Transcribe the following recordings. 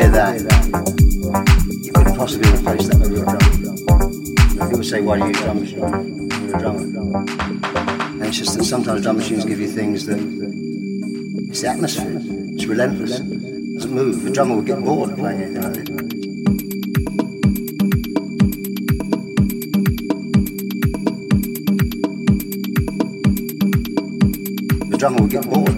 Hear that, you couldn't possibly replace that with a drum. People say, "Why do you use drum machine?" You're a drummer. And it's just that sometimes drum machines give you things that it's the atmosphere. It's relentless. It doesn't move. The drummer would get bored playing this. The drummer would get bored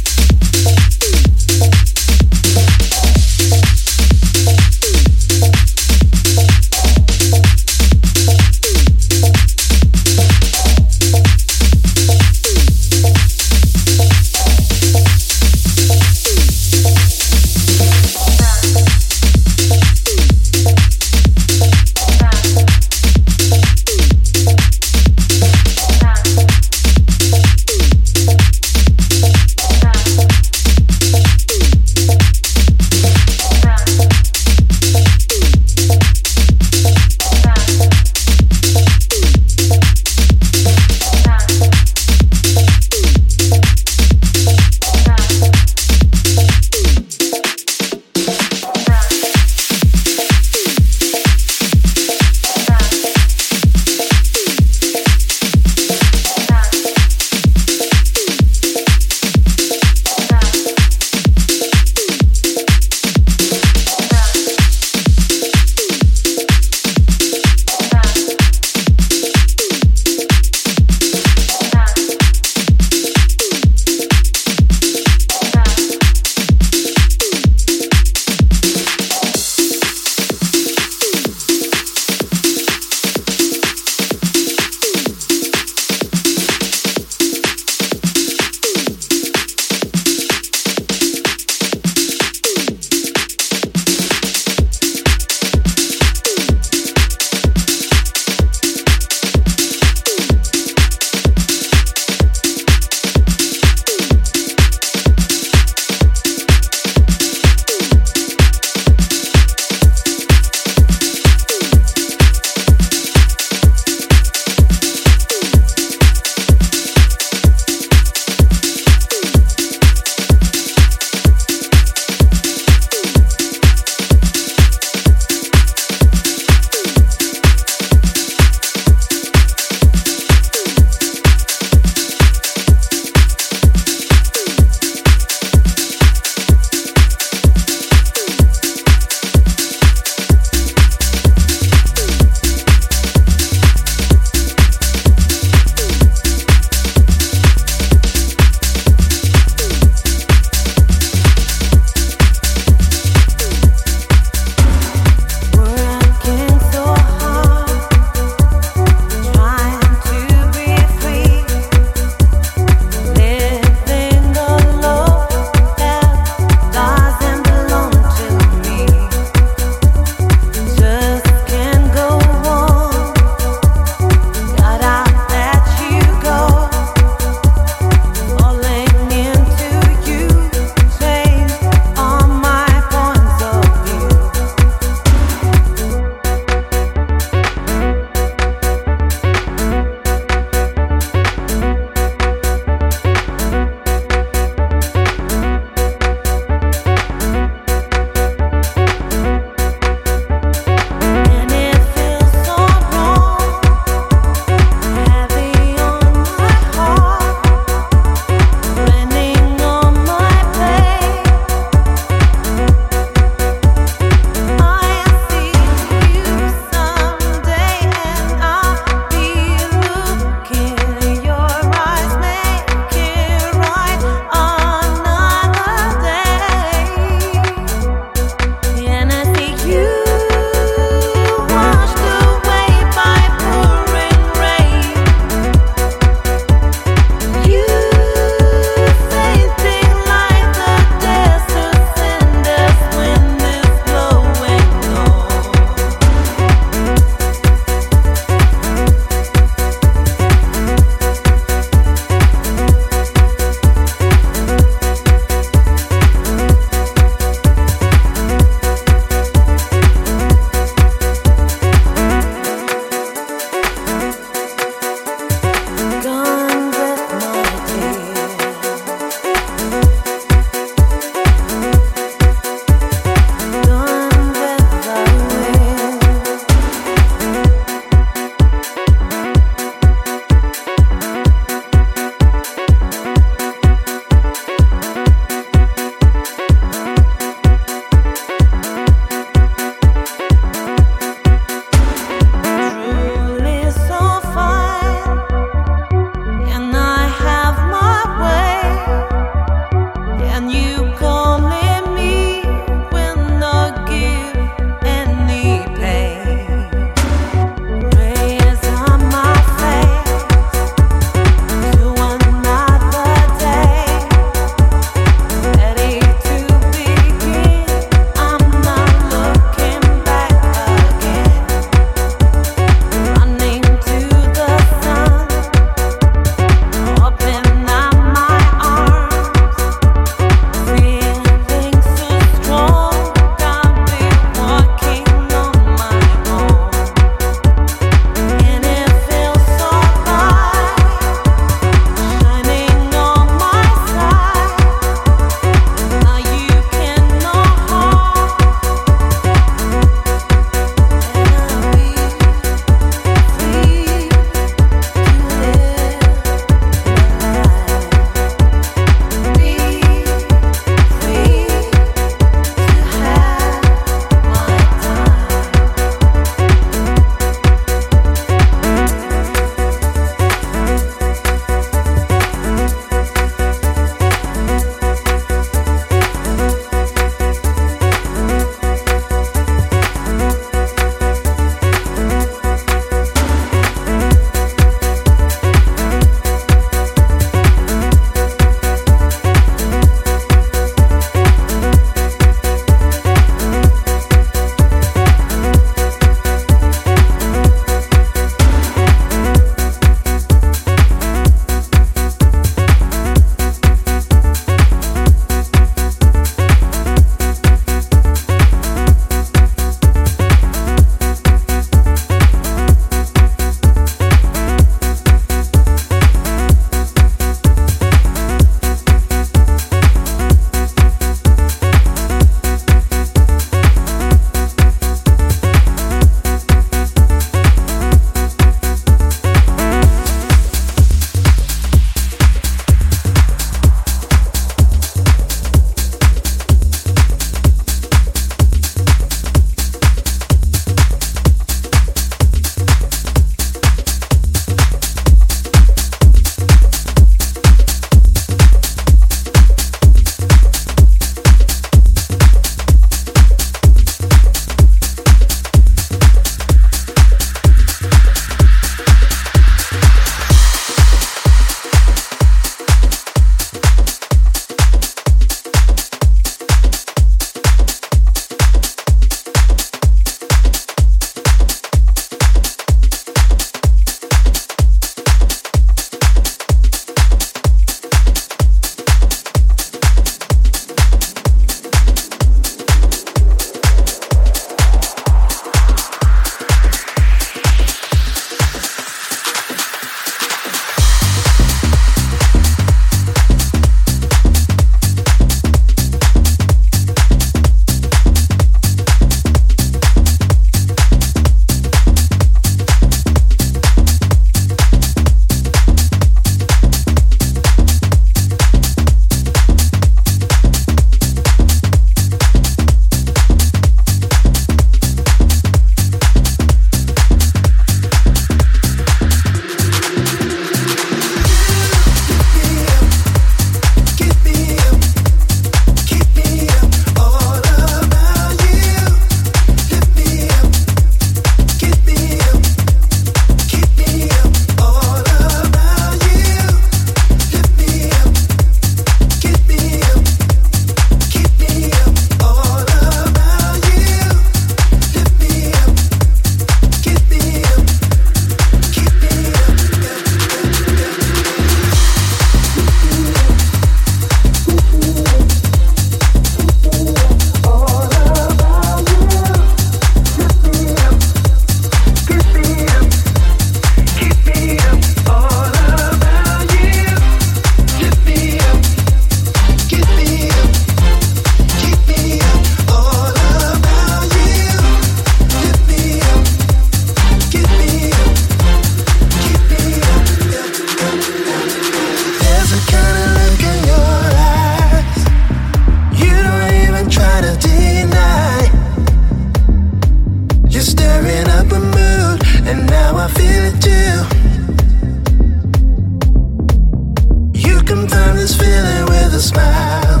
smile.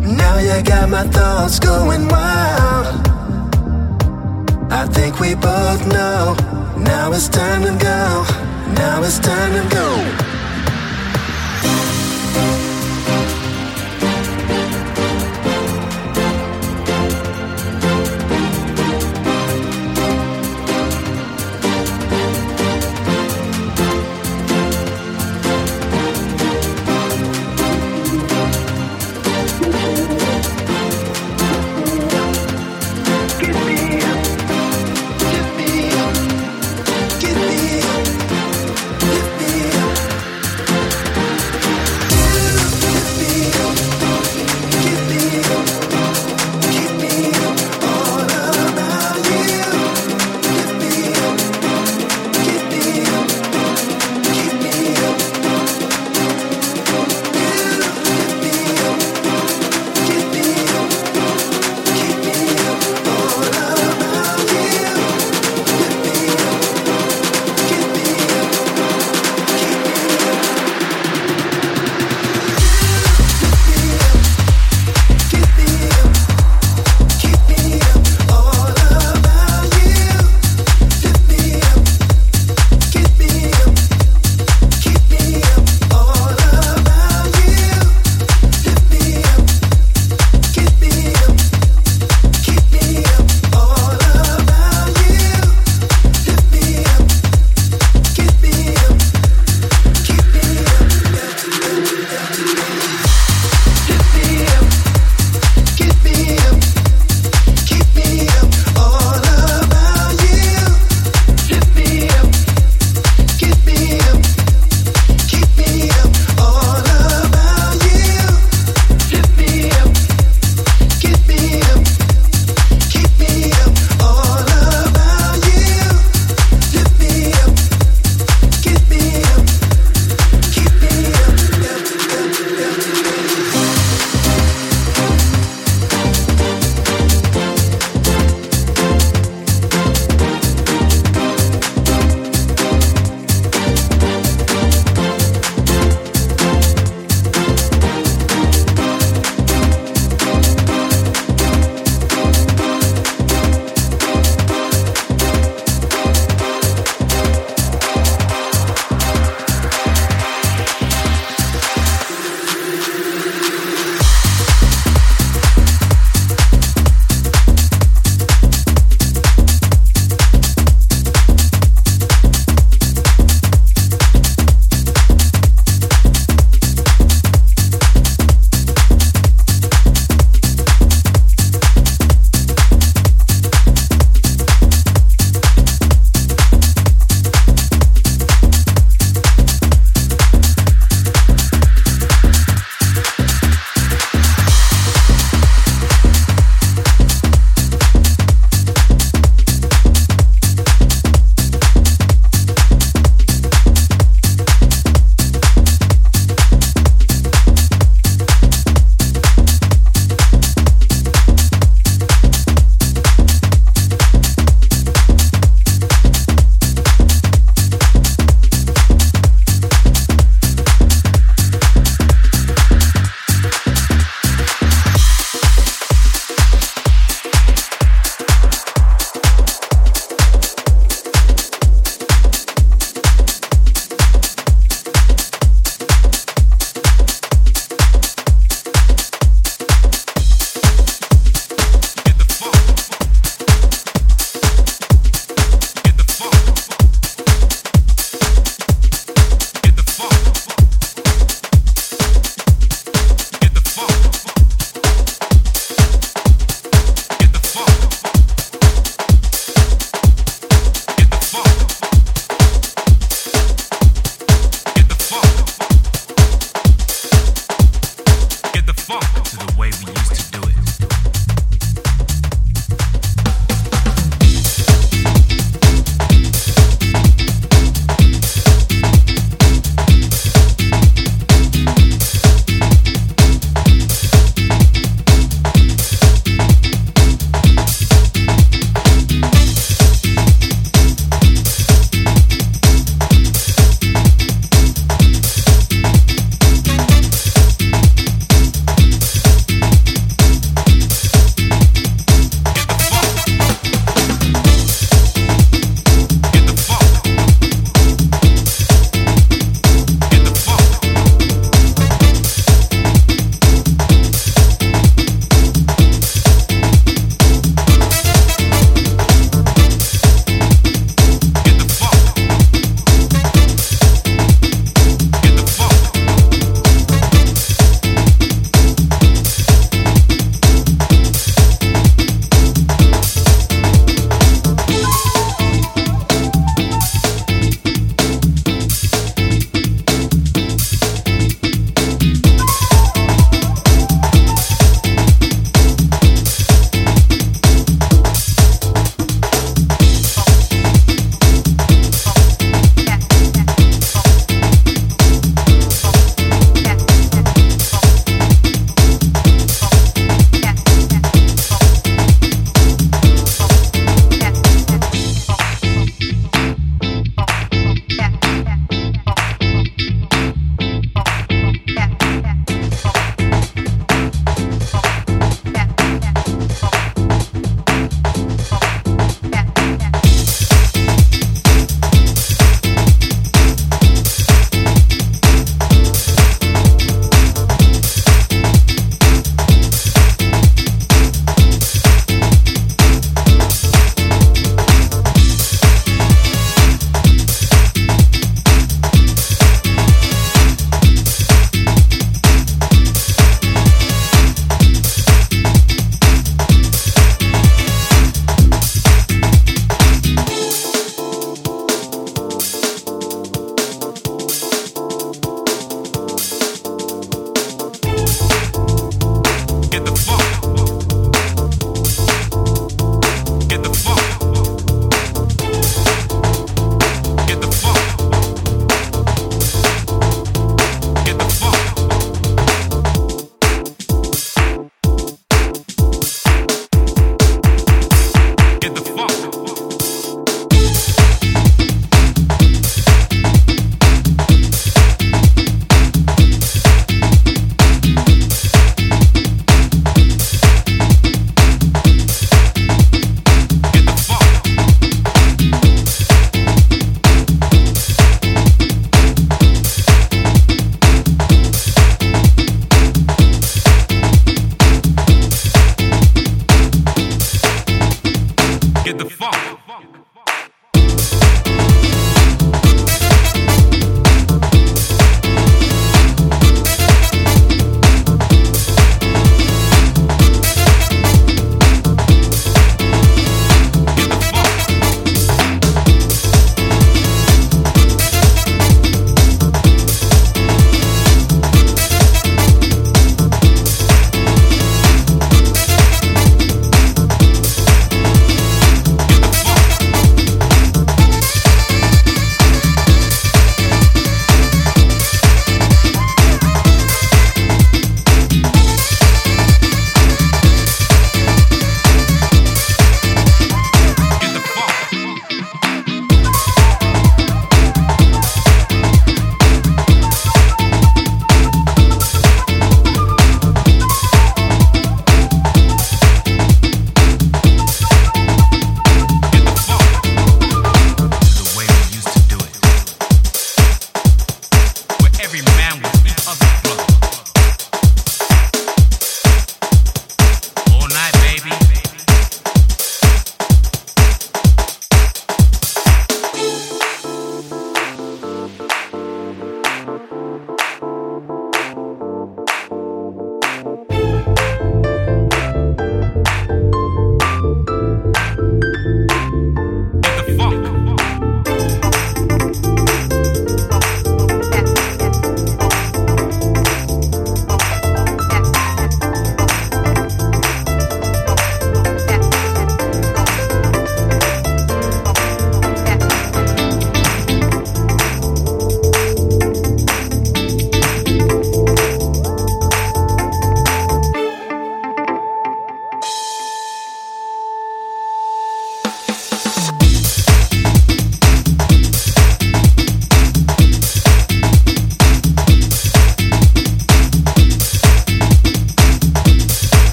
Now you got my thoughts going wild. I think we both know. Now it's time to go. Now it's time to go.